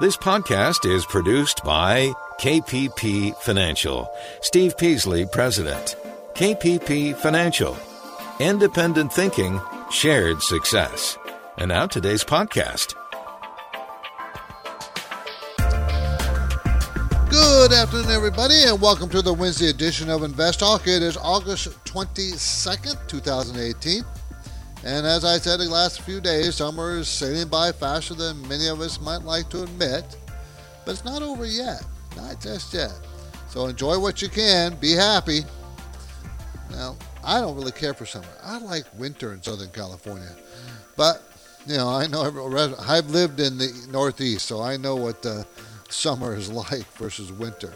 This podcast is produced by KPP Financial. Steve Peasley, President. KPP Financial. Independent thinking, shared success. And now today's podcast. Good afternoon, everybody, and welcome to the Wednesday edition of Invest Talk. It is August 22nd, 2018. And as I said the last few days, summer is sailing by faster than many of us might like to admit. But it's not over yet. Not just yet. So enjoy what you can. Be happy. Now, I don't really care for summer. I like winter in Southern California. But, you know, I know I've lived in the Northeast, so I know what uh, summer is like versus winter.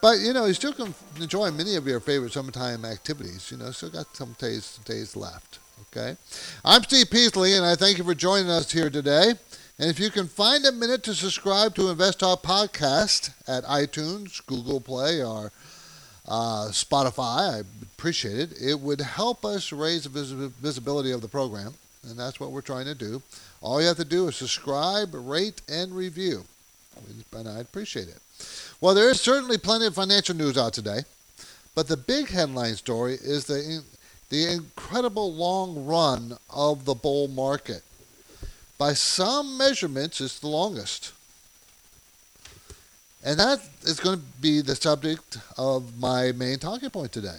But, you know, you still can enjoy many of your favorite summertime activities. You know, still got some days, days left. Okay. I'm Steve Peasley, and I thank you for joining us here today. And if you can find a minute to subscribe to Invest Talk Podcast at iTunes, Google Play, or uh, Spotify, I appreciate it. It would help us raise the vis- visibility of the program, and that's what we're trying to do. All you have to do is subscribe, rate, and review, and I'd appreciate it. Well, there is certainly plenty of financial news out today, but the big headline story is the the incredible long run of the bull market. By some measurements, it's the longest. And that is going to be the subject of my main talking point today.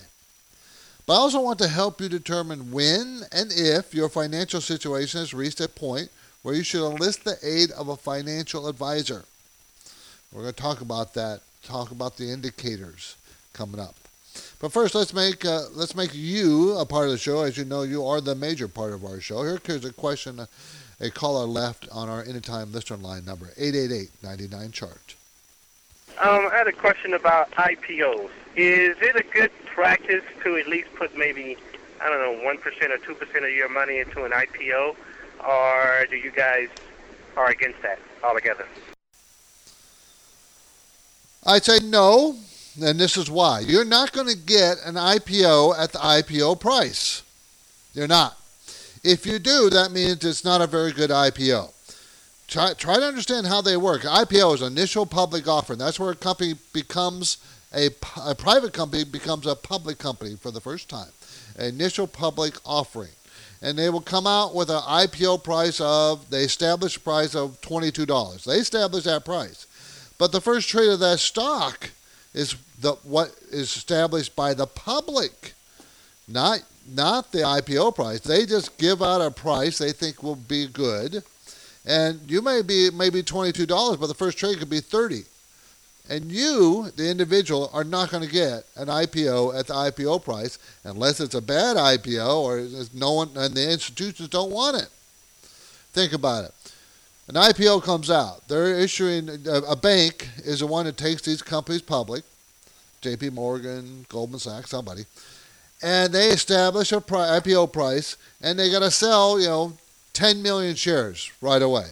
But I also want to help you determine when and if your financial situation has reached a point where you should enlist the aid of a financial advisor. We're going to talk about that, talk about the indicators coming up. But first, let's make uh, let's make you a part of the show. As you know, you are the major part of our show. Here's a question a caller left on our anytime listener line number 888-99 chart. Um, I had a question about IPOs. Is it a good practice to at least put maybe I don't know one percent or two percent of your money into an IPO, or do you guys are against that altogether? I'd say no and this is why. You're not going to get an IPO at the IPO price. You're not. If you do, that means it's not a very good IPO. Try, try to understand how they work. IPO is initial public offering. That's where a company becomes a, a private company becomes a public company for the first time. Initial public offering. And they will come out with an IPO price of, they establish a price of $22. They establish that price. But the first trade of that stock is the what is established by the public, not not the IPO price. They just give out a price they think will be good, and you may be maybe twenty two dollars, but the first trade could be thirty, and you, the individual, are not going to get an IPO at the IPO price unless it's a bad IPO or no one and the institutions don't want it. Think about it. An IPO comes out. They're issuing uh, a, bank is the one that takes these companies public. J.P. Morgan, Goldman Sachs, somebody, and they establish a IPO price, and they got to sell, you know, 10 million shares right away.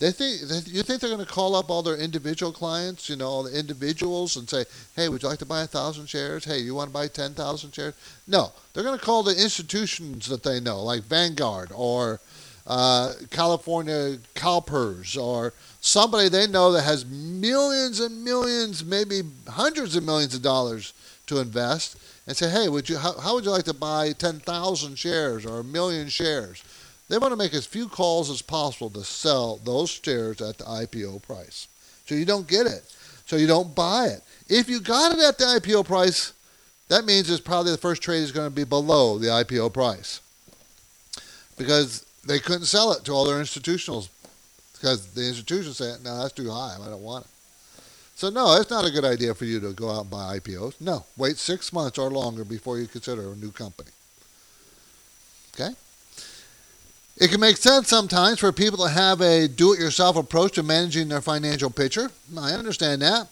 They think you think they're going to call up all their individual clients, you know, all the individuals, and say, "Hey, would you like to buy a thousand shares? Hey, you want to buy 10,000 shares?" No, they're going to call the institutions that they know, like Vanguard or uh, California CalPERS or somebody they know that has millions and millions, maybe hundreds of millions of dollars to invest, and say, hey, would you how, how would you like to buy 10,000 shares or a million shares? They want to make as few calls as possible to sell those shares at the IPO price. So you don't get it. So you don't buy it. If you got it at the IPO price, that means it's probably the first trade is going to be below the IPO price. Because they couldn't sell it to all their institutionals because the institutions said, no, that's too high. I don't want it. So, no, it's not a good idea for you to go out and buy IPOs. No, wait six months or longer before you consider a new company. Okay? It can make sense sometimes for people to have a do it yourself approach to managing their financial picture. I understand that.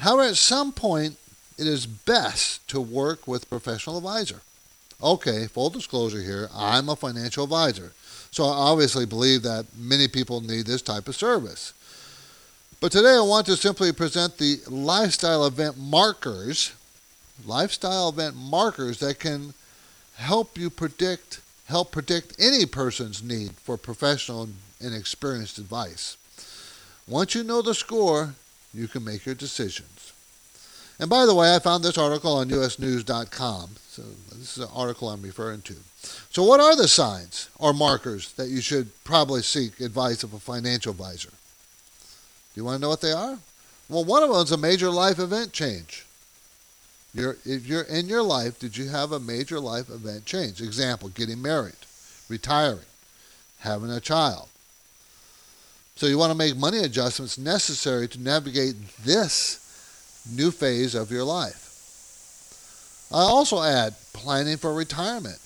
However, at some point, it is best to work with a professional advisor. Okay, full disclosure here, I'm a financial advisor. So I obviously believe that many people need this type of service. But today I want to simply present the lifestyle event markers, lifestyle event markers that can help you predict, help predict any person's need for professional and experienced advice. Once you know the score, you can make your decisions. And by the way, I found this article on usnews.com. So this is an article I'm referring to. So what are the signs or markers that you should probably seek advice of a financial advisor? Do you want to know what they are? Well, one of them is a major life event change. You're, if you're in your life, did you have a major life event change? Example, getting married, retiring, having a child. So you want to make money adjustments necessary to navigate this new phase of your life. I also add planning for retirement.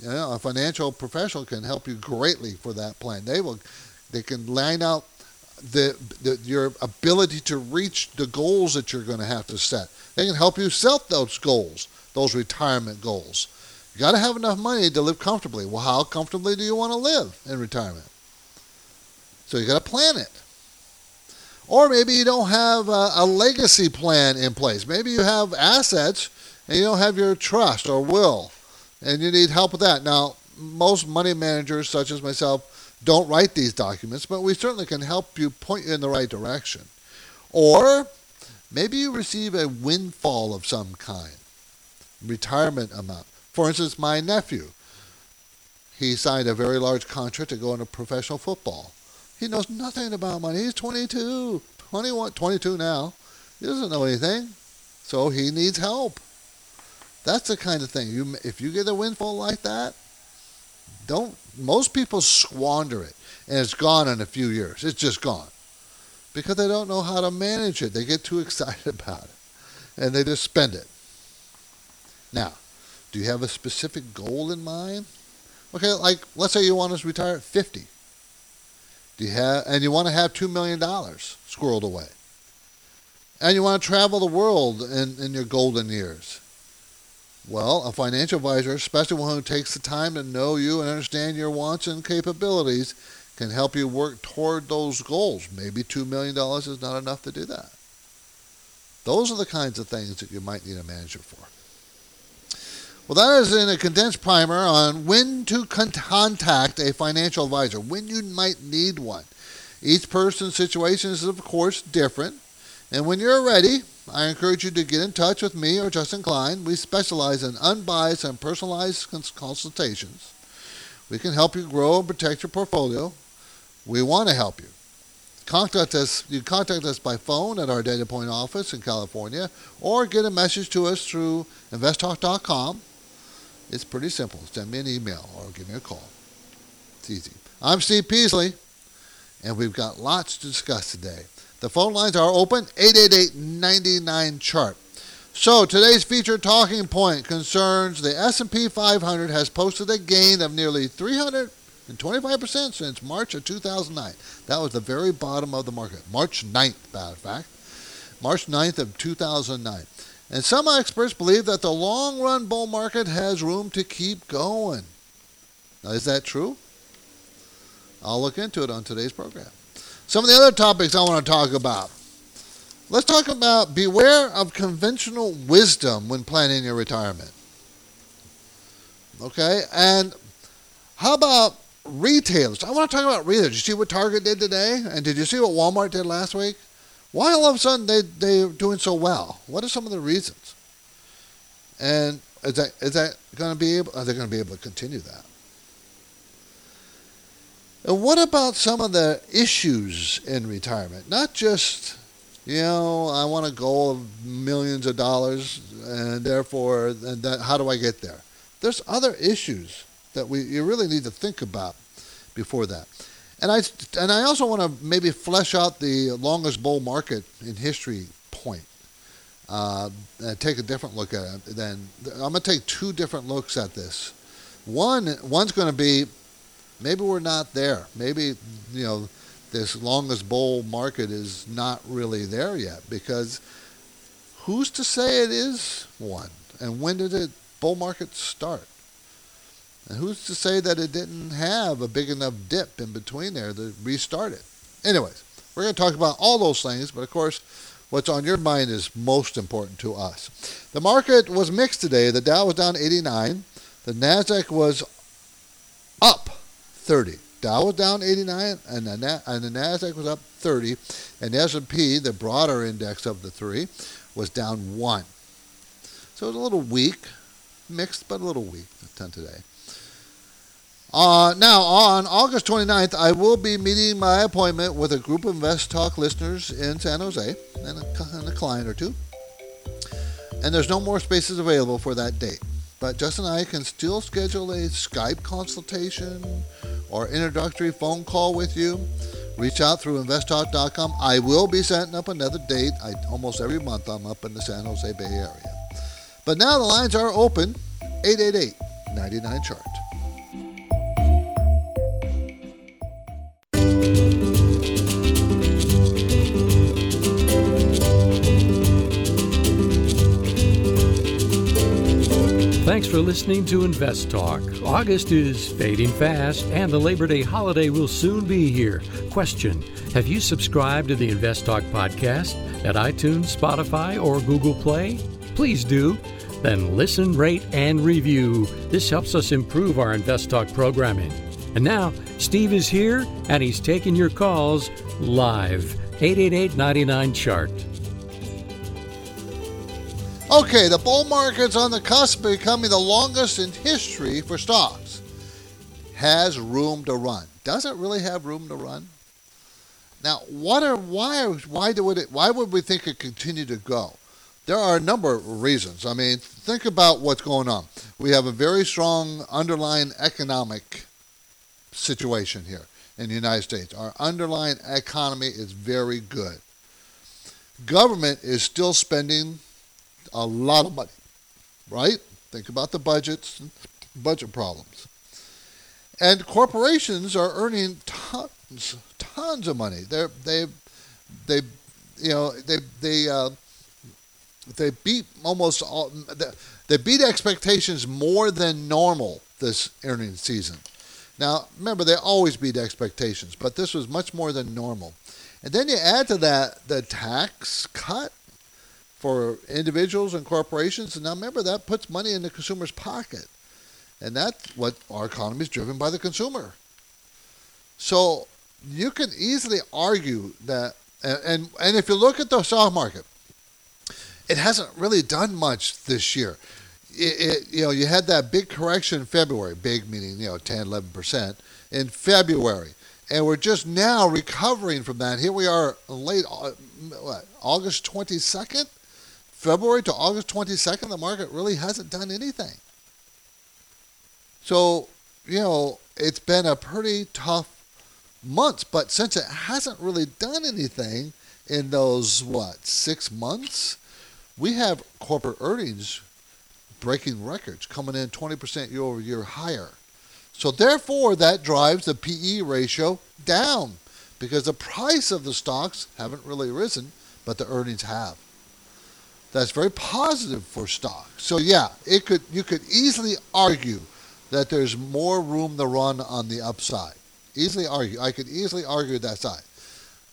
You know, a financial professional can help you greatly for that plan. They will, they can line out the, the, your ability to reach the goals that you're going to have to set. They can help you set those goals, those retirement goals. You got to have enough money to live comfortably. Well, how comfortably do you want to live in retirement? So you got to plan it. Or maybe you don't have a, a legacy plan in place. Maybe you have assets and you don't have your trust or will, and you need help with that. Now, most money managers, such as myself, don't write these documents, but we certainly can help you point you in the right direction. Or maybe you receive a windfall of some kind, retirement amount. For instance, my nephew, he signed a very large contract to go into professional football. He knows nothing about money. He's 22, 21, 22 now. He doesn't know anything, so he needs help. That's the kind of thing. You, if you get a windfall like that, don't most people squander it and it's gone in a few years. It's just gone. Because they don't know how to manage it. They get too excited about it and they just spend it. Now, do you have a specific goal in mind? Okay, like let's say you want to retire at 50. Do you have and you want to have 2 million dollars squirreled away. And you want to travel the world in, in your golden years. Well, a financial advisor, especially one who takes the time to know you and understand your wants and capabilities, can help you work toward those goals. Maybe $2 million is not enough to do that. Those are the kinds of things that you might need a manager for. Well, that is in a condensed primer on when to contact a financial advisor, when you might need one. Each person's situation is, of course, different. And when you're ready, I encourage you to get in touch with me or Justin Klein. We specialize in unbiased and personalized consultations. We can help you grow and protect your portfolio. We want to help you. Contact us. You contact us by phone at our Dana Point office in California, or get a message to us through investtalk.com. It's pretty simple. Send me an email or give me a call. It's easy. I'm Steve Peasley, and we've got lots to discuss today. The phone lines are open 888 99 chart. So today's featured talking point concerns the S&P 500 has posted a gain of nearly 325% since March of 2009. That was the very bottom of the market. March 9th, matter of fact. March 9th of 2009. And some experts believe that the long run bull market has room to keep going. Now, is that true? I'll look into it on today's program. Some of the other topics I want to talk about. Let's talk about beware of conventional wisdom when planning your retirement. Okay? And how about retailers? I want to talk about retailers. Did you see what Target did today? And did you see what Walmart did last week? Why all of a sudden they, they're doing so well? What are some of the reasons? And is that, is that going to be able, are they going to be able to continue that? And what about some of the issues in retirement? Not just, you know, I want a goal of millions of dollars, and therefore, and that, how do I get there? There's other issues that we you really need to think about before that. And I and I also want to maybe flesh out the longest bull market in history point. Uh, take a different look at it. Then I'm going to take two different looks at this. One one's going to be maybe we're not there. Maybe you know this longest bull market is not really there yet because who's to say it is one? And when did the bull market start? And who's to say that it didn't have a big enough dip in between there to restart it? Anyways, we're going to talk about all those things, but of course, what's on your mind is most important to us. The market was mixed today. The Dow was down 89. The Nasdaq was up 30. Dow was down 89, and the, and the Nasdaq was up 30, and S&P, the broader index of the three, was down one. So it was a little weak, mixed but a little weak. 10 today. Uh, now, on August 29th, I will be meeting my appointment with a group of Invest Talk listeners in San Jose and a, and a client or two. And there's no more spaces available for that date. But Justin and I can still schedule a Skype consultation or introductory phone call with you. Reach out through investtalk.com. I will be setting up another date. I, almost every month I'm up in the San Jose Bay Area. But now the lines are open 888 99 chart. Thanks for listening to Invest Talk. August is fading fast, and the Labor Day holiday will soon be here. Question Have you subscribed to the Invest Talk podcast at iTunes, Spotify, or Google Play? Please do. Then listen, rate, and review. This helps us improve our Invest Talk programming. And now, Steve is here, and he's taking your calls live. 888 99 Chart. Okay, the bull market's on the cusp of becoming the longest in history for stocks. Has room to run. Does it really have room to run? Now, what are why why do it why would we think it continue to go? There are a number of reasons. I mean, think about what's going on. We have a very strong underlying economic situation here in the United States. Our underlying economy is very good. Government is still spending a lot of money, right? Think about the budgets, budget problems. And corporations are earning tons, tons of money. They're, they, they, you know, they, they, uh, they beat almost all, they beat expectations more than normal this earnings season. Now, remember, they always beat expectations, but this was much more than normal. And then you add to that the tax cut for individuals and corporations. And now remember, that puts money in the consumer's pocket. And that's what our economy is driven by the consumer. So you can easily argue that, and, and, and if you look at the stock market, it hasn't really done much this year. It, it, you know, you had that big correction in February, big meaning, you know, 10, 11% in February. And we're just now recovering from that. Here we are late, uh, what, August 22nd? February to August 22nd, the market really hasn't done anything. So, you know, it's been a pretty tough month, but since it hasn't really done anything in those, what, six months, we have corporate earnings breaking records, coming in 20% year over year higher. So, therefore, that drives the PE ratio down because the price of the stocks haven't really risen, but the earnings have that's very positive for stock. So yeah, it could you could easily argue that there's more room to run on the upside. Easily argue. I could easily argue that side.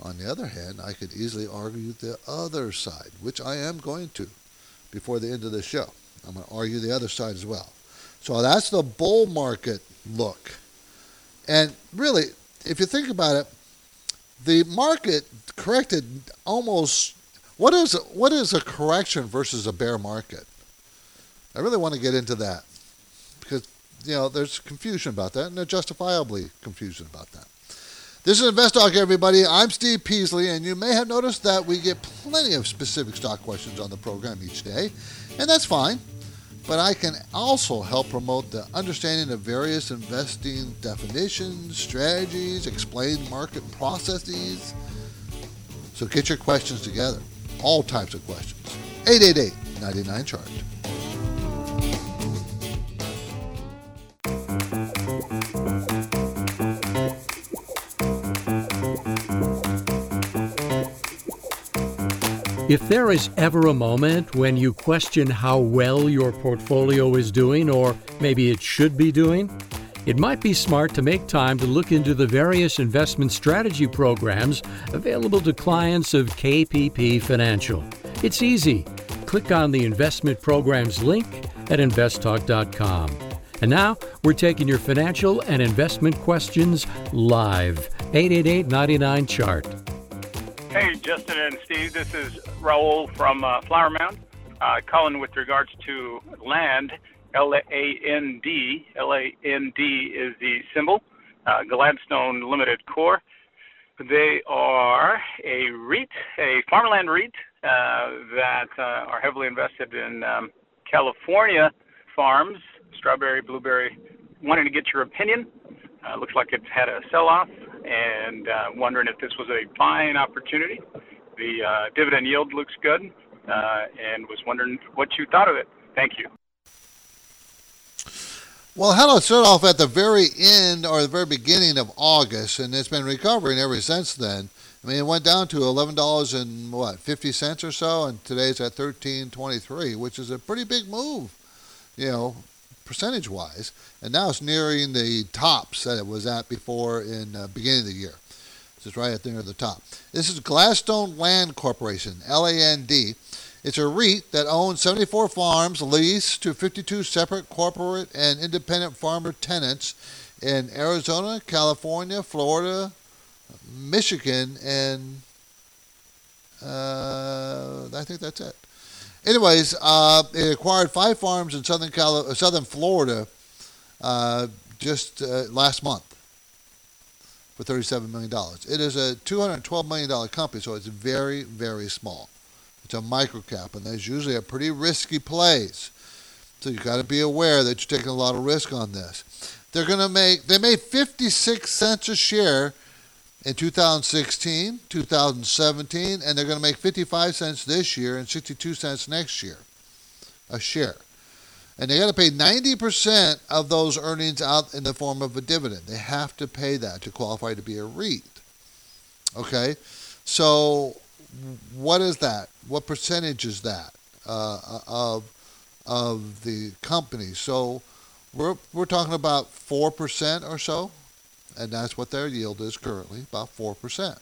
On the other hand, I could easily argue the other side, which I am going to before the end of the show. I'm going to argue the other side as well. So that's the bull market look. And really, if you think about it, the market corrected almost what is what is a correction versus a bear market? I really want to get into that because you know there's confusion about that, and justifiably confusion about that. This is Invest Talk, everybody. I'm Steve Peasley, and you may have noticed that we get plenty of specific stock questions on the program each day, and that's fine. But I can also help promote the understanding of various investing definitions, strategies, explain market processes. So get your questions together all types of questions. 888 99 Chart. If there is ever a moment when you question how well your portfolio is doing, or maybe it should be doing, it might be smart to make time to look into the various investment strategy programs available to clients of KPP Financial. It's easy. Click on the investment programs link at investtalk.com. And now we're taking your financial and investment questions live. 888 99 Chart. Hey, Justin and Steve, this is Raul from uh, Flower Mound. Uh, calling with regards to land, L A N D. L A N D is the symbol, uh, Gladstone Limited Corp. They are a REIT, a farmland REIT uh, that uh, are heavily invested in um, California farms, strawberry, blueberry. Wanting to get your opinion. Uh, looks like it's had a sell-off, and uh, wondering if this was a buying opportunity. The uh, dividend yield looks good, uh, and was wondering what you thought of it. Thank you. Well, how to start off at the very end or the very beginning of August, and it's been recovering ever since then. I mean, it went down to eleven dollars and what fifty cents or so, and today's at thirteen twenty three, which is a pretty big move, you know, percentage wise. And now it's nearing the tops that it was at before in the beginning of the year. It's just right at there at the top. This is Gladstone Land Corporation, L A N D. It's a REIT that owns 74 farms leased to 52 separate corporate and independent farmer tenants in Arizona, California, Florida, Michigan, and uh, I think that's it. Anyways, uh, it acquired five farms in southern Cali- uh, southern Florida uh, just uh, last month for $37 million. It is a $212 million company, so it's very, very small. It's a microcap, and there's usually a pretty risky plays. So you've got to be aware that you're taking a lot of risk on this. They're going to make they made 56 cents a share in 2016, 2017, and they're going to make 55 cents this year and 62 cents next year a share. And they got to pay 90% of those earnings out in the form of a dividend. They have to pay that to qualify to be a REIT. Okay? So what is that? What percentage is that uh, of of the company? So we're we're talking about four percent or so, and that's what their yield is currently, about four percent.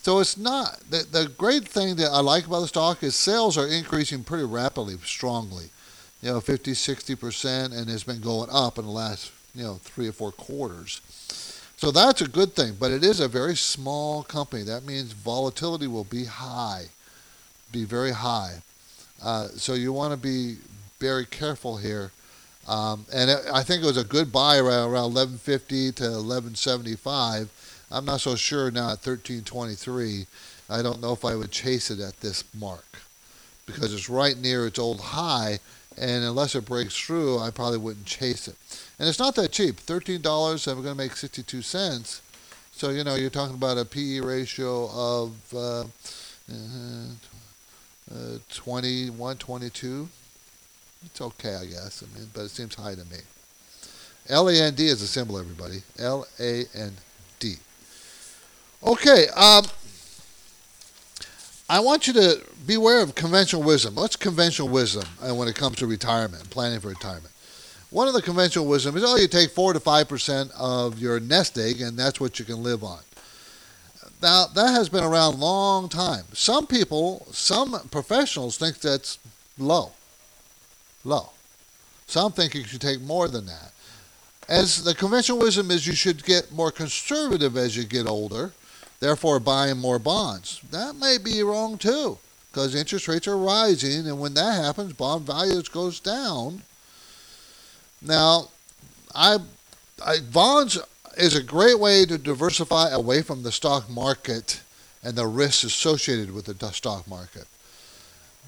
So it's not the the great thing that I like about the stock is sales are increasing pretty rapidly, strongly, you know, 50, 60 percent, and it's been going up in the last you know three or four quarters. So that's a good thing, but it is a very small company. That means volatility will be high, be very high. Uh, so you want to be very careful here. Um, and it, I think it was a good buy around, around 1150 to 1175. I'm not so sure now at 1323. I don't know if I would chase it at this mark because it's right near its old high, and unless it breaks through, I probably wouldn't chase it and it's not that cheap. Thirteen dollars, and we're going to make sixty-two cents. So you know, you're talking about a PE ratio of uh, uh, uh, 21, 22. It's okay, I guess. I mean, but it seems high to me. L A N D is a symbol, everybody. L A N D. Okay. Um, I want you to beware of conventional wisdom. What's conventional wisdom uh, when it comes to retirement, planning for retirement? One of the conventional wisdom is, oh, you take four to five percent of your nest egg, and that's what you can live on. Now that has been around a long time. Some people, some professionals think that's low. Low. Some think you should take more than that. As the conventional wisdom is, you should get more conservative as you get older, therefore buying more bonds. That may be wrong too, because interest rates are rising, and when that happens, bond values goes down now, I, I bonds is a great way to diversify away from the stock market and the risks associated with the stock market.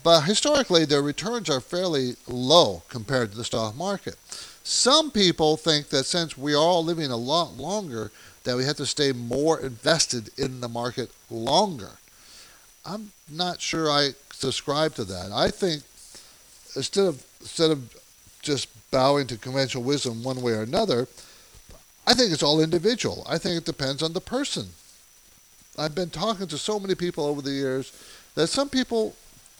But historically, their returns are fairly low compared to the stock market. Some people think that since we are all living a lot longer, that we have to stay more invested in the market longer. I'm not sure I subscribe to that. I think instead of instead of just bowing to conventional wisdom one way or another. I think it's all individual. I think it depends on the person. I've been talking to so many people over the years that some people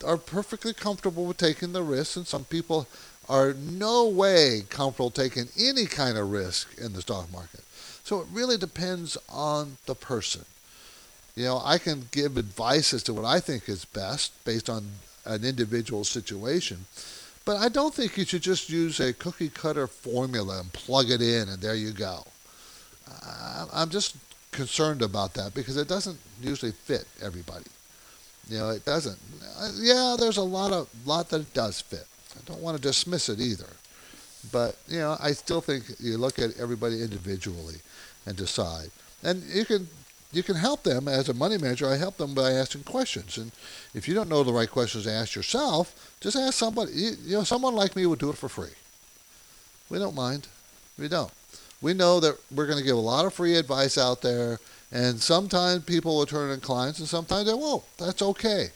are perfectly comfortable with taking the risk, and some people are no way comfortable taking any kind of risk in the stock market. So it really depends on the person. You know, I can give advice as to what I think is best based on an individual situation. But I don't think you should just use a cookie cutter formula and plug it in and there you go. Uh, I'm just concerned about that because it doesn't usually fit everybody. You know, it doesn't. Uh, yeah, there's a lot of lot that it does fit. I don't want to dismiss it either. But, you know, I still think you look at everybody individually and decide. And you can you can help them as a money manager. I help them by asking questions. And if you don't know the right questions to ask yourself, just ask somebody. You, you know, someone like me would do it for free. We don't mind. We don't. We know that we're going to give a lot of free advice out there, and sometimes people will turn in clients, and sometimes they won't. That's okay.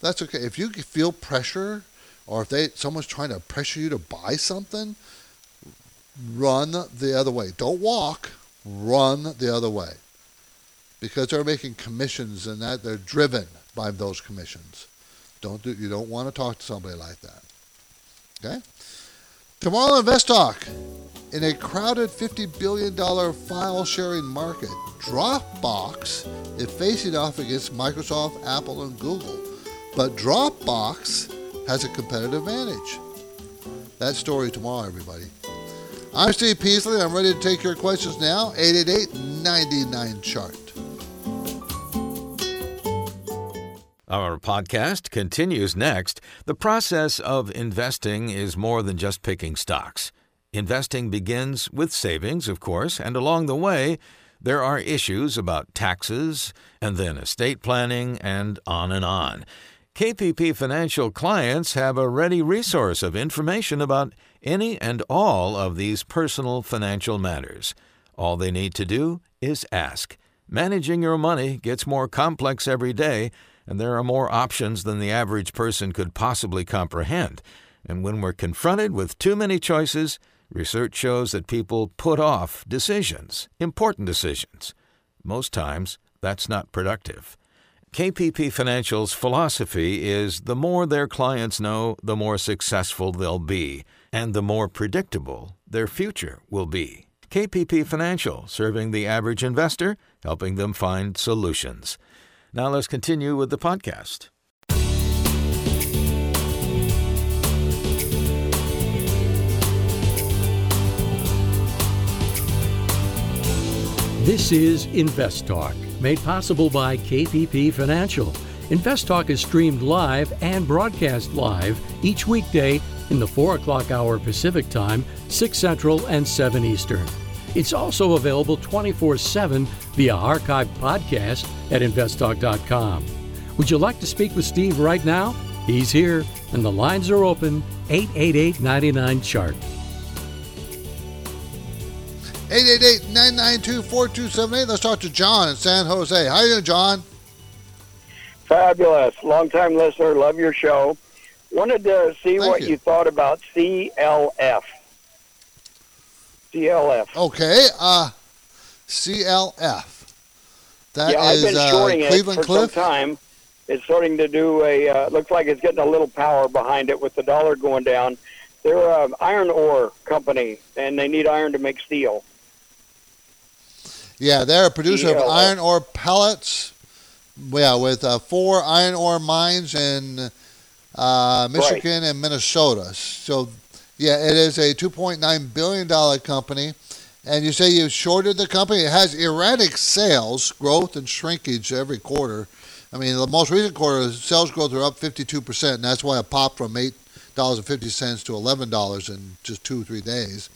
That's okay. If you feel pressure, or if they someone's trying to pressure you to buy something, run the other way. Don't walk. Run the other way because they're making commissions and that they're driven by those commissions. Don't do, you don't want to talk to somebody like that. Okay? Tomorrow Invest Talk. In a crowded $50 billion file sharing market, Dropbox is facing off against Microsoft, Apple, and Google. But Dropbox has a competitive advantage. That story tomorrow, everybody. I'm Steve Peasley. I'm ready to take your questions now. 888 99 Chart. Our podcast continues next. The process of investing is more than just picking stocks. Investing begins with savings, of course, and along the way, there are issues about taxes, and then estate planning, and on and on. KPP Financial clients have a ready resource of information about any and all of these personal financial matters. All they need to do is ask. Managing your money gets more complex every day and there are more options than the average person could possibly comprehend. And when we're confronted with too many choices, research shows that people put off decisions, important decisions. Most times, that's not productive. KPP Financial's philosophy is the more their clients know, the more successful they'll be, and the more predictable their future will be. KPP Financial, serving the average investor, helping them find solutions. Now let's continue with the podcast. This is Invest Talk, made possible by KPP Financial. Invest Talk is streamed live and broadcast live each weekday in the 4 o'clock hour Pacific Time, 6 Central, and 7 Eastern. It's also available 24 7 via archived podcast at investtalk.com. Would you like to speak with Steve right now? He's here, and the lines are open 888 99 Chart. 888-992-4278. Let's talk to John in San Jose. How are you doing, John? Fabulous. Long-time listener. Love your show. Wanted to see Thank what you. you. thought about CLF. CLF. Okay, uh, CLF. That yeah, I've is, been uh, shorting it Cleveland for Cliff. some time. It's starting to do a. Uh, looks like it's getting a little power behind it with the dollar going down. They're an iron ore company, and they need iron to make steel. Yeah, they're a producer of iron ore pellets. Yeah, with uh, four iron ore mines in uh, Michigan and Minnesota. So, yeah, it is a $2.9 billion company. And you say you shorted the company. It has erratic sales, growth, and shrinkage every quarter. I mean, the most recent quarter, sales growth are up 52%, and that's why it popped from $8.50 to $11 in just two or three days.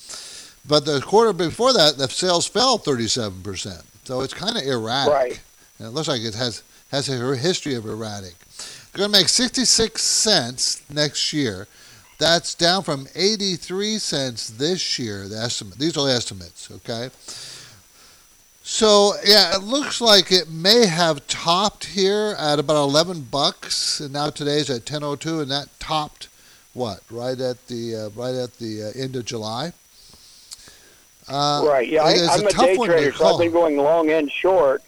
But the quarter before that, the sales fell 37%. So it's kind of erratic. Right. And it looks like it has has a history of erratic. They're going to make 66 cents next year. That's down from 83 cents this year. The estimate. These are the estimates. Okay. So yeah, it looks like it may have topped here at about 11 bucks, and now today's at 10.02, and that topped what right at the uh, right at the uh, end of July. Uh, right. Yeah, I, I'm a, tough day trader, so I've been going long and short.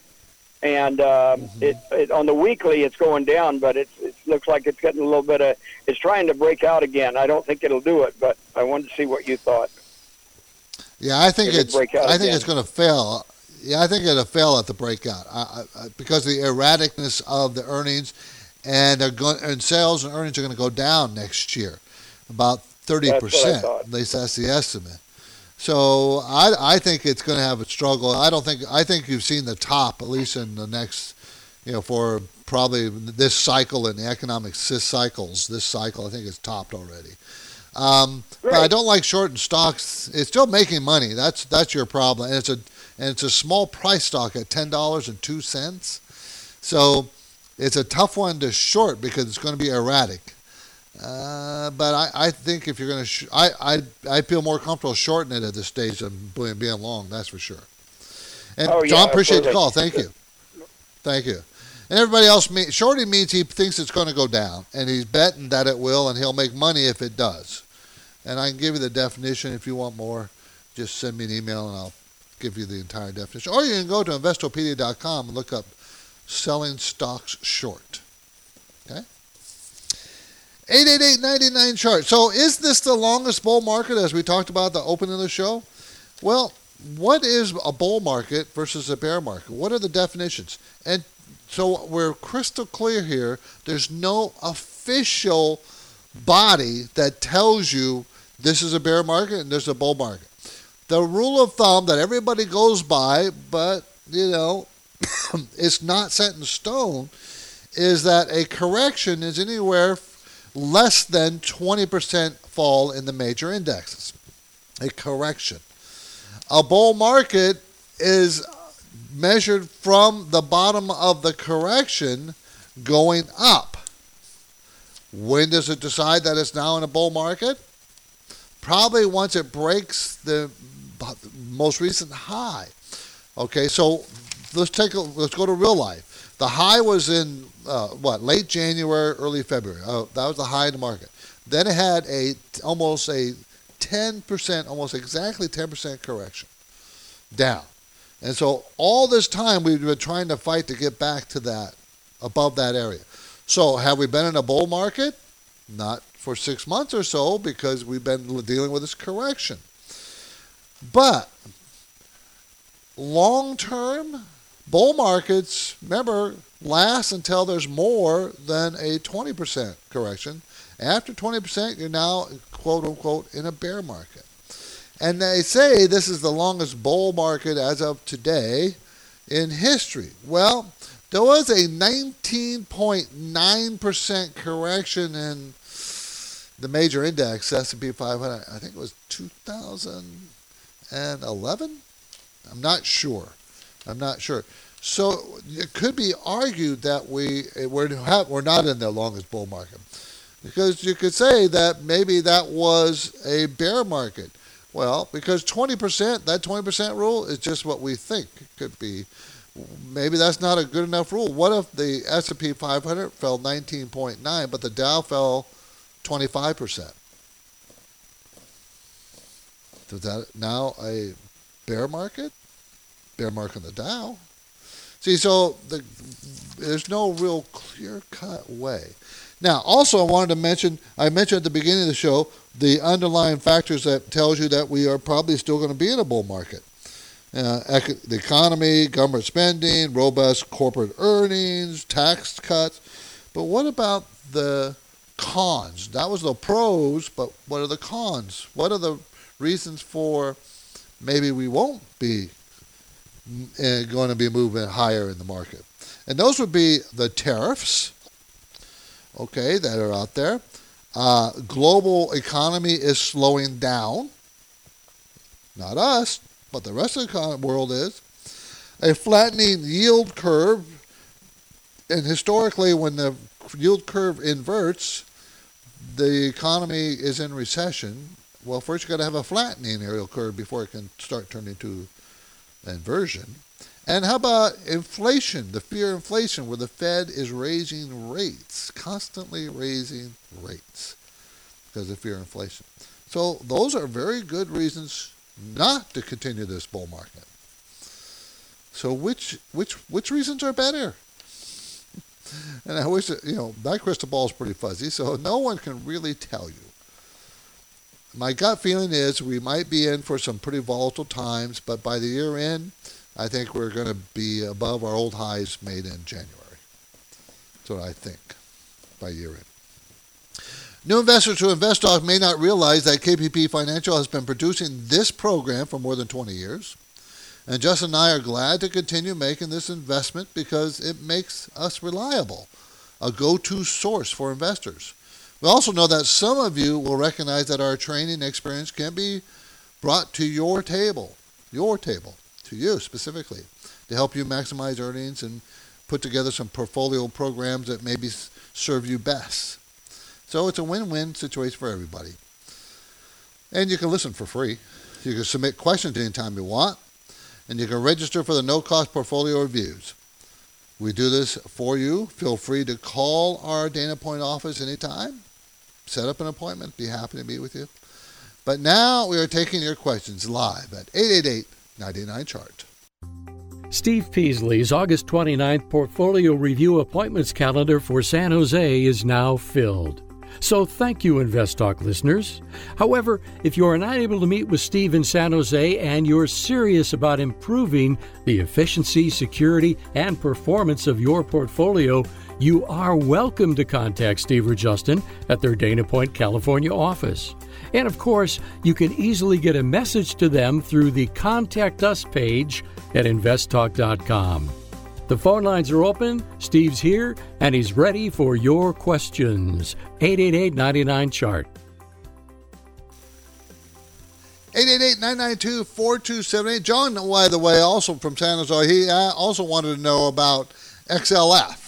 And um, Mm-hmm. it, it on the weekly, it's going down, but it, it looks like it's getting a little bit of. It's trying to break out again. I don't think it'll do it, but I wanted to see what you thought. Yeah, I think it's. I think again. it's going to fail. Yeah, I think it'll fail at the breakout I, I, because of the erraticness of the earnings, and they're going and sales and earnings are going to go down next year. about 30%. That's what I thought. At least that's the estimate. So I, I think it's going to have a struggle. I don't think I think you've seen the top at least in the next, you know, for probably this cycle in the economic cycles. This cycle I think it's topped already. Um, But I don't like shorting stocks. It's still making money. That's that's your problem. And it's a and it's a small price stock at ten dollars and two cents. So it's a tough one to short because it's going to be erratic. Uh, but I, I think if you're going to, sh- I, I I feel more comfortable shorting it at this stage than being, being long. That's for sure. And Oh, yeah, John, appreciate the call. Thank you. Thank you. And everybody else, me, shorting means he thinks it's going to go down, and he's betting that it will, and he'll make money if it does. And I can give you the definition if you want more. Just send me an email, and I'll give you the entire definition. Or you can go to investopedia.com and look up selling stocks short. Okay? 888-99 chart. So is this the longest bull market as we talked about the opening of the show? Well, what is a bull market versus a bear market? What are the definitions? And so we're crystal clear here. There's no official body that tells you this is a bear market and there's a bull market. The rule of thumb that everybody goes by, but you know, it's not set in stone, is that a correction is anywhere less than 20% fall in the major indexes. A correction. A bull market is measured from the bottom of the correction going up. When does it decide that it's now in a bull market? Probably once it breaks the most recent high. Okay, so let's take a let's go to real life. The high was in uh, what late January, early February. Oh, that was the high in the market. Then it had a almost a 10%, almost exactly 10% correction down. And so all this time we've been trying to fight to get back to that, above that area. So have we been in a bull market? Not for six months or so because we've been dealing with this correction. But long term, bull markets, remember, last until there's more than a 20% correction. After 20%, you're now, quote unquote, in a bear market. And they say this is the longest bull market as of today in history. Well, there was a 19.9% correction in the major index, S&P 500. I think it was 2011. I'm not sure. I'm not sure. So it could be argued that we eh, we're, we're not in the longest bull market because you could say that maybe that was a bear market. Well, because 20%, that 20% rule is just what we think it could be. Maybe that's not a good enough rule. What if the S&P 500 fell 19.9, but the Dow fell 25%? Is that now a bear market? Bear market on the Dow? See, so the, there's no real clear-cut way. Now, also, I wanted to mention, I mentioned at the beginning of the show, the underlying factors that tells you that we are probably still going to be in a bull market. Uh, ec- the economy, government spending, robust corporate earnings, tax cuts. But what about the cons? That was the pros, but what are the cons? What are the reasons for maybe we won't be going to be moving higher in the market? And those would be the tariffs, okay, that are out there. Uh, global economy is slowing down. Not us, but the rest of the world is. A flattening yield curve, and historically, when the yield curve inverts, the economy is in recession. Well, first you got to have a flattening yield curve before it can start turning to inversion. And how about inflation, the fear of inflation, where the Fed is raising rates, constantly raising rates because of fear of inflation. So those are very good reasons not to continue this bull market. So which which which reasons are better? And I wish that, you know that crystal ball is pretty fuzzy, so no one can really tell you. My gut feeling is we might be in for some pretty volatile times, but by the year end, I think we're going to be above our old highs made in January. That's what I think by year end. New investors who invest off may not realize that KPP Financial has been producing this program for more than 20 years. And Justin and I are glad to continue making this investment because it makes us reliable, a go to source for investors. We also know that some of you will recognize that our training experience can be brought to your table, your table, to you specifically, to help you maximize earnings and put together some portfolio programs that maybe serve you best. So it's a win-win situation for everybody. And you can listen for free. You can submit questions anytime you want, and you can register for the no-cost portfolio reviews. We do this for you. Feel free to call our Dana Point office anytime. Set up an appointment. Be happy to meet with you. But now we are taking your questions live at 888 99 Chart. Steve Peasley's August 29th portfolio review appointments calendar for San Jose is now filled. So thank you, InvestTalk listeners. However, if you are not able to meet with Steve in San Jose and you're serious about improving the efficiency, security, and performance of your portfolio, you are welcome to contact Steve or Justin at their Dana Point, California office. And of course, you can easily get a message to them through the Contact Us page at investtalk.com. The phone lines are open. Steve's here and he's ready for your questions. 888 99 Chart. 888-992-4278. John, by the way, also from San Jose, he uh, also wanted to know about XLF,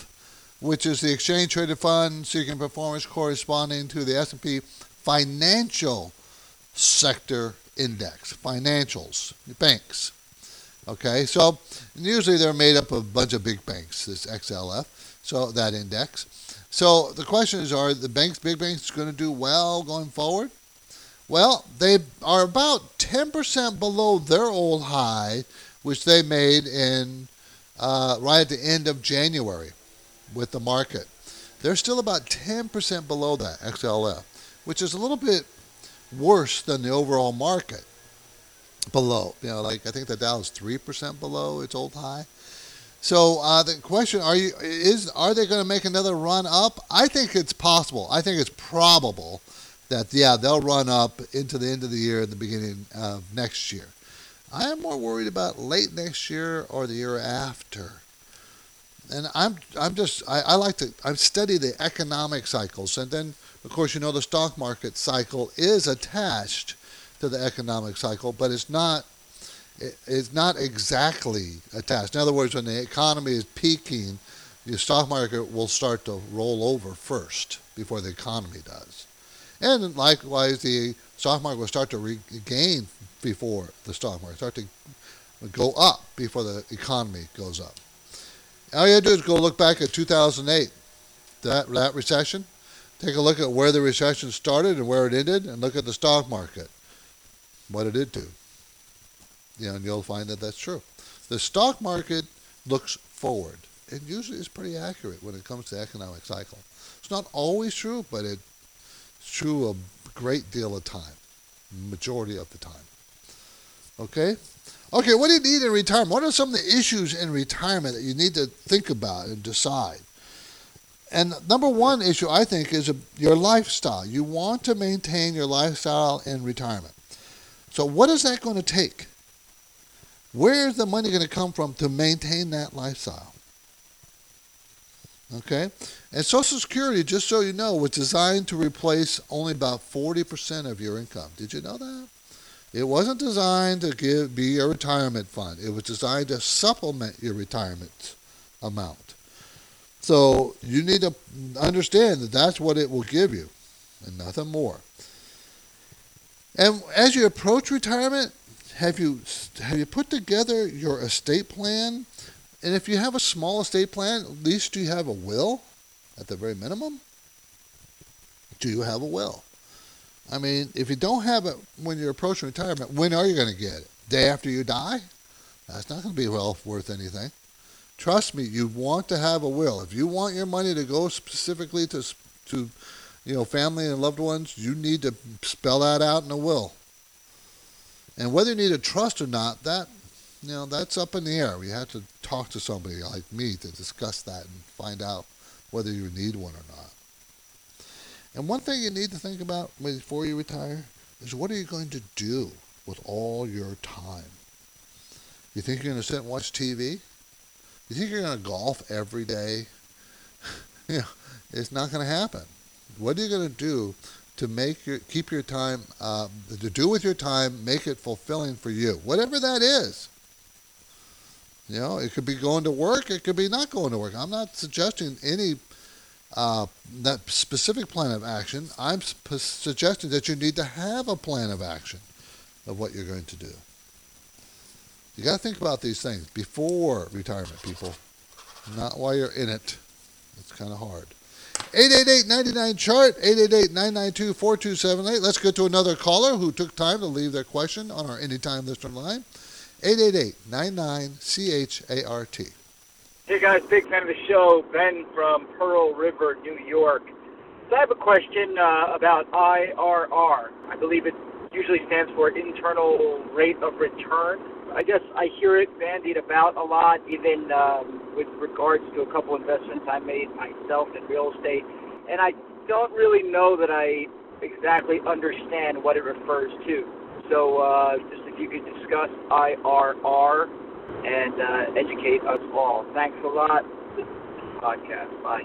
which is the exchange traded fund seeking performance corresponding to the S&P financial sector index, financials, banks. Okay, so usually they're made up of a bunch of big banks, this XLF, so that index. So the question is, are the banks, big banks, going to do well going forward? Well, they are about 10% below their old high, which they made in uh, right at the end of January with the market. They're still about 10% below that XLF, which is a little bit worse than the overall market below. You know, like I think the Dow is three percent below its old high. So uh, the question: Are you is are they going to make another run up? I think it's possible. I think it's probable that yeah they'll run up into the end of the year and the beginning of next year. I am more worried about late next year or the year after. And I'm I'm just I, I like to I study the economic cycles and then of course you know the stock market cycle is attached to the economic cycle, but it's not it's not exactly attached. In other words, when the economy is peaking, the stock market will start to roll over first before the economy does. And likewise, the stock market will start to regain before the stock market, start to go up before the economy goes up. All you have to do is go look back at 2008, that, that recession. Take a look at where the recession started and where it ended, and look at the stock market what it did do. You know, and you'll find that that's true. The stock market looks forward. It usually is pretty accurate when it comes to economic cycle. It's not always true, but it's true a great deal of time, majority of the time. Okay? Okay, what do you need in retirement? What are some of the issues in retirement that you need to think about and decide? And number one issue, I think, is your lifestyle. You want to maintain your lifestyle in retirement. So, what is that going to take? Where is the money going to come from to maintain that lifestyle? Okay? And Social Security, just so you know, was designed to replace only about 40% of your income. Did you know that? It wasn't designed to give be a retirement fund. It was designed to supplement your retirement amount. So you need to understand that that's what it will give you and nothing more. And as you approach retirement, have you have you put together your estate plan? And if you have a small estate plan, at least do you have a will at the very minimum? Do you have a will? I mean, if you don't have it when you're approaching retirement, when are you going to get it? Day after you die? That's not going to be well worth anything. Trust me, you want to have a will. If you want your money to go specifically to to you know, family and loved ones, you need to spell that out in a will. And whether you need a trust or not, that you know, that's up in the air. You have to talk to somebody like me to discuss that and find out whether you need one or not. And one thing you need to think about before you retire is what are you going to do with all your time? You think you're going to sit and watch TV? You think you're going to golf every day? you know, it's not going to happen. What are you going to do to make your keep your time uh, to do with your time, make it fulfilling for you, whatever that is. You know, it could be going to work, it could be not going to work. I'm not suggesting any uh, that specific plan of action. I'm sp- suggesting that you need to have a plan of action of what you're going to do. You got to think about these things before retirement, people, not while you're in it. It's kind of hard. 888-99-CHART, 888-992-4278. Let's get to another caller who took time to leave their question on our Anytime Listener line. 888-99-CHART. Hey guys, big fan of the show. Ben from Pearl River, New York. So I have a question uh, about IRR. I believe it usually stands for internal rate of return. I guess I hear it bandied about a lot, even um, with regards to a couple investments I made myself in real estate. And I don't really know that I exactly understand what it refers to. So uh, just if you could discuss IRR and uh, educate us all. Thanks a lot. Podcast. Bye.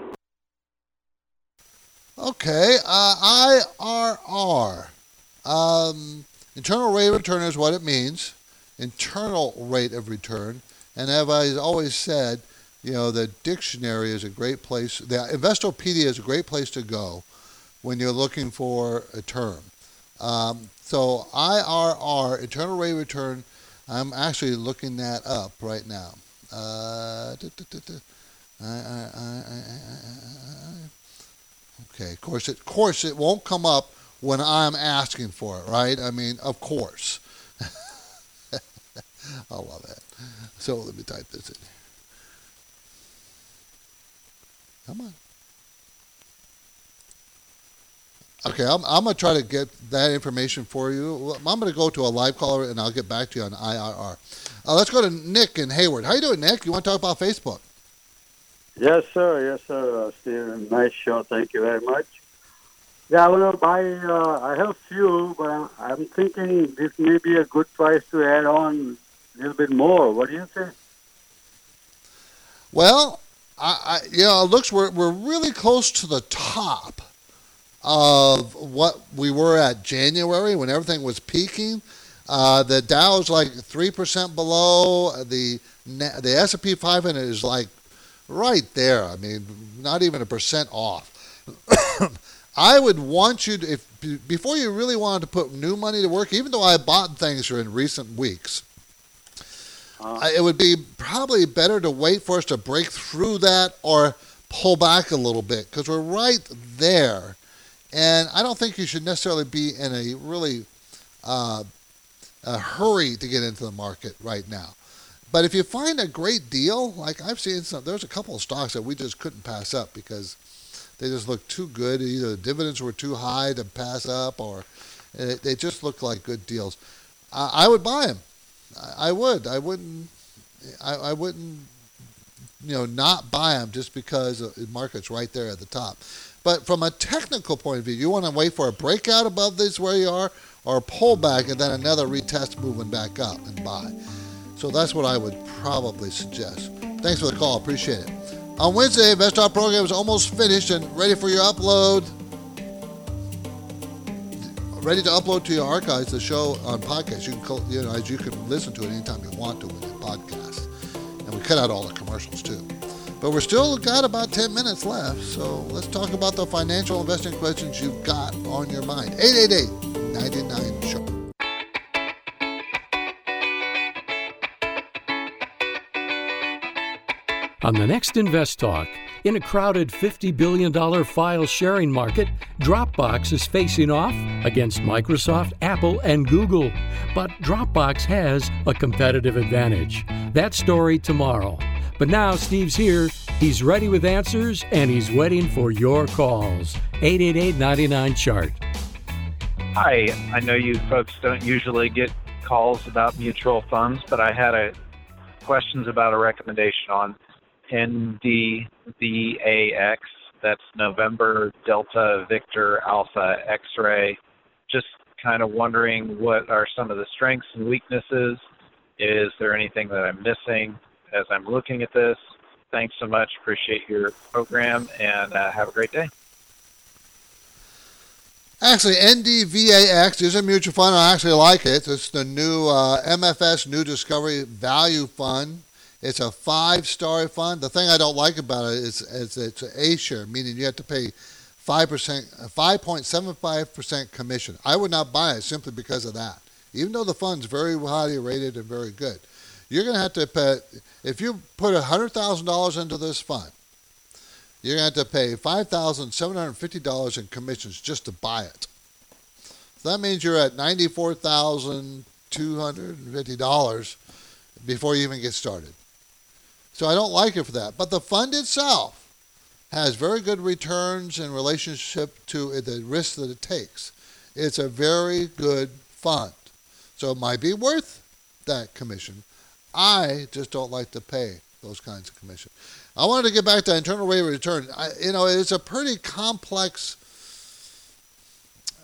Okay, uh, IRR. Um, internal rate of return is what it means. Internal rate of return. And as I always said, you know, the dictionary is a great place. The Investopedia is a great place to go when you're looking for a term. Um, so IRR, internal rate of return, I'm actually looking that up right now. Okay, of course, it, of course, it won't come up when I'm asking for it, right? I mean, of course. I love that. So let me type this in. Come on. Okay, I'm, I'm going to try to get that information for you. I'm going to go to a live caller and I'll get back to you on IRR. Uh, let's go to Nick and Hayward. How you doing, Nick? You want to talk about Facebook? Yes, sir. Yes, sir. Uh, nice show. Thank you very much. Yeah, I want to buy. Uh, I have few, but I'm, I'm thinking this may be a good price to add on a little bit more. What do you think? Well, I, I you know, it looks we're we're really close to the top of what we were at January when everything was peaking. Uh, the Dow is like three percent below. The the S and P 500 is like right there. I mean, not even a percent off. I would want you to, if before you really wanted to put new money to work, even though I bought things in recent weeks, uh, it would be probably better to wait for us to break through that or pull back a little bit because we're right there. And I don't think you should necessarily be in a really uh, a hurry to get into the market right now. But if you find a great deal, like I've seen some, there's a couple of stocks that we just couldn't pass up because they just looked too good. Either the dividends were too high to pass up, or they just looked like good deals. I, would buy them. I, would. I wouldn't. I, I wouldn't. You know, not buy them just because the market's right there at the top. But from a technical point of view, you want to wait for a breakout above this where you are, or a pullback and then another retest moving back up and buy. So that's what I would probably suggest. Thanks for the call. Appreciate it. On Wednesday, InvestTalk program is almost finished and ready for your upload. Ready to upload to your archives the show on podcast. You can, you know, as you can listen to it anytime you want to with your podcast. And we cut out all the commercials too. But we're still got about 10 minutes left, so let's talk about the financial investing questions you've got on your mind. 888 99 Show. On the next InvestTalk, in a crowded $50 billion file sharing market, Dropbox is facing off against Microsoft, Apple, and Google. But Dropbox has a competitive advantage. That story tomorrow. But now Steve's here. He's ready with answers and he's waiting for your calls. 888 99 Chart. Hi, I know you folks don't usually get calls about mutual funds, but I had a questions about a recommendation on NDVAX. That's November Delta Victor Alpha X ray. Just kind of wondering what are some of the strengths and weaknesses. Is there anything that I'm missing as I'm looking at this? Thanks so much. Appreciate your program and uh, have a great day. Actually, NDVAX is a mutual fund. I actually like it. It's the new uh, MFS New Discovery Value Fund. It's a five-star fund. The thing I don't like about it is, is it's an A share, meaning you have to pay five percent, five point seven five percent commission. I would not buy it simply because of that. Even though the fund's very highly rated and very good, you're going to have to pay. If you put hundred thousand dollars into this fund, you're going to have to pay $5,750 in commissions just to buy it. So that means you're at $94,250 before you even get started. So I don't like it for that. But the fund itself has very good returns in relationship to the risk that it takes. It's a very good fund. So it might be worth that commission. I just don't like to pay those kinds of commission. I wanted to get back to internal rate of return. I, you know, it's a pretty complex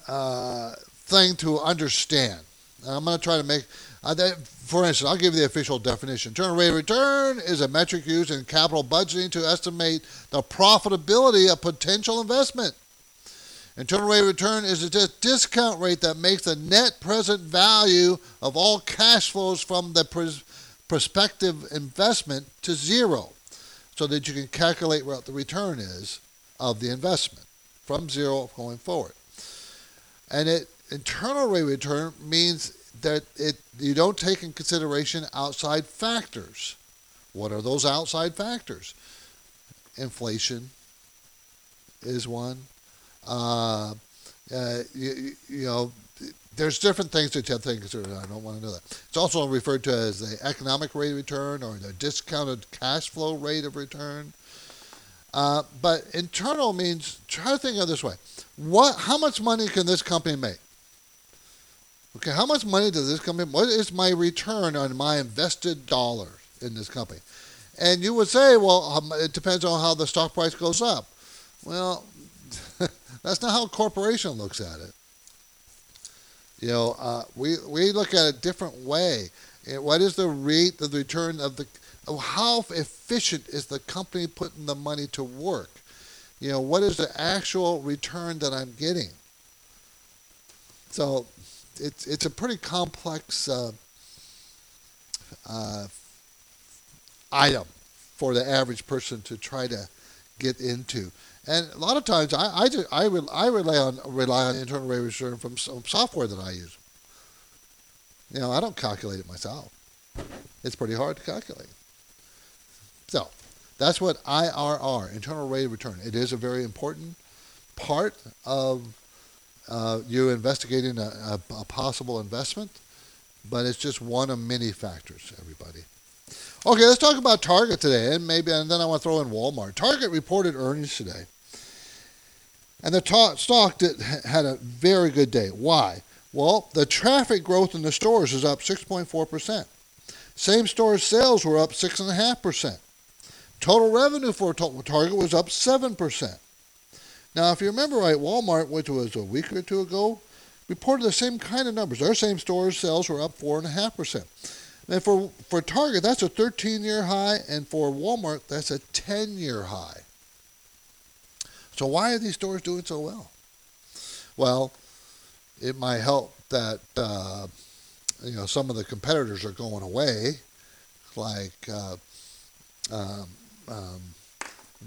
uh, thing to understand. And I'm going to try to make, uh, that, for instance, I'll give you the official definition. Internal rate of return is a metric used in capital budgeting to estimate the profitability of potential investment. Internal rate of return is a discount rate that makes the net present value of all cash flows from the pres- prospective investment to zero so that you can calculate what the return is of the investment from zero going forward. And it internal rate of return means that it you don't take in consideration outside factors. What are those outside factors? Inflation is one. Uh, uh, you, you know, there's different things that you have to consider. I don't want to know that. It's also referred to as the economic rate of return or the discounted cash flow rate of return. Uh, but internal means try to think of this way: what, how much money can this company make? Okay, how much money does this company? What is my return on my invested dollar in this company? And you would say, well, um, it depends on how the stock price goes up. Well, that's not how a corporation looks at it. You know, uh, we we look at it a different way. What is the rate of the return of the? How efficient is the company putting the money to work? You know, what is the actual return that I'm getting? So, it's it's a pretty complex uh, uh, item for the average person to try to get into. And a lot of times, I I, I, I rely on rely on internal rate of return from some software that I use. You know, I don't calculate it myself. It's pretty hard to calculate. So, that's what IRR, internal rate of return. It is a very important part of uh, you investigating a, a, a possible investment, but it's just one of many factors. Everybody. Okay, let's talk about Target today, and maybe, and then I want to throw in Walmart. Target reported earnings today, and the stock did, had a very good day. Why? Well, the traffic growth in the stores is up 6.4%. Same store sales were up 6.5%. Total revenue for Target was up 7%. Now, if you remember right, Walmart, which was a week or two ago, reported the same kind of numbers. Their same store sales were up 4.5%. And for, for Target, that's a 13 year high, and for Walmart, that's a 10 year high. So, why are these stores doing so well? Well, it might help that uh, you know some of the competitors are going away, like uh, um, um,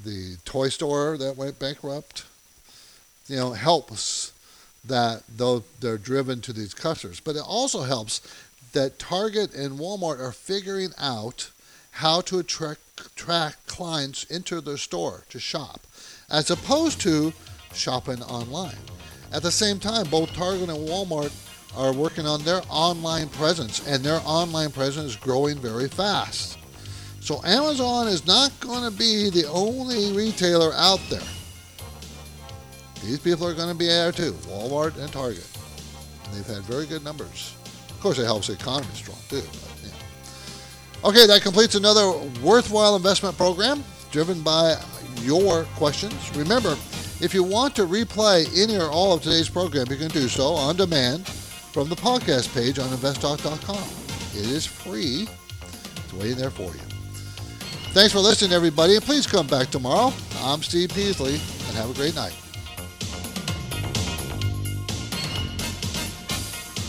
the toy store that went bankrupt. You know, helps that though they're driven to these customers, but it also helps that Target and Walmart are figuring out how to attract, attract clients into their store to shop, as opposed to shopping online. At the same time, both Target and Walmart are working on their online presence, and their online presence is growing very fast. So Amazon is not going to be the only retailer out there. These people are going to be there too, Walmart and Target. And they've had very good numbers Of course, it helps the economy strong too. But, yeah. Okay, that completes another worthwhile investment program driven by your questions. Remember, if you want to replay any or all of today's program, you can do so on demand from the podcast page on investtalk.com. It is free. It's waiting there for you. Thanks for listening, everybody, and please come back tomorrow. I'm Steve Peasley, and have a great night.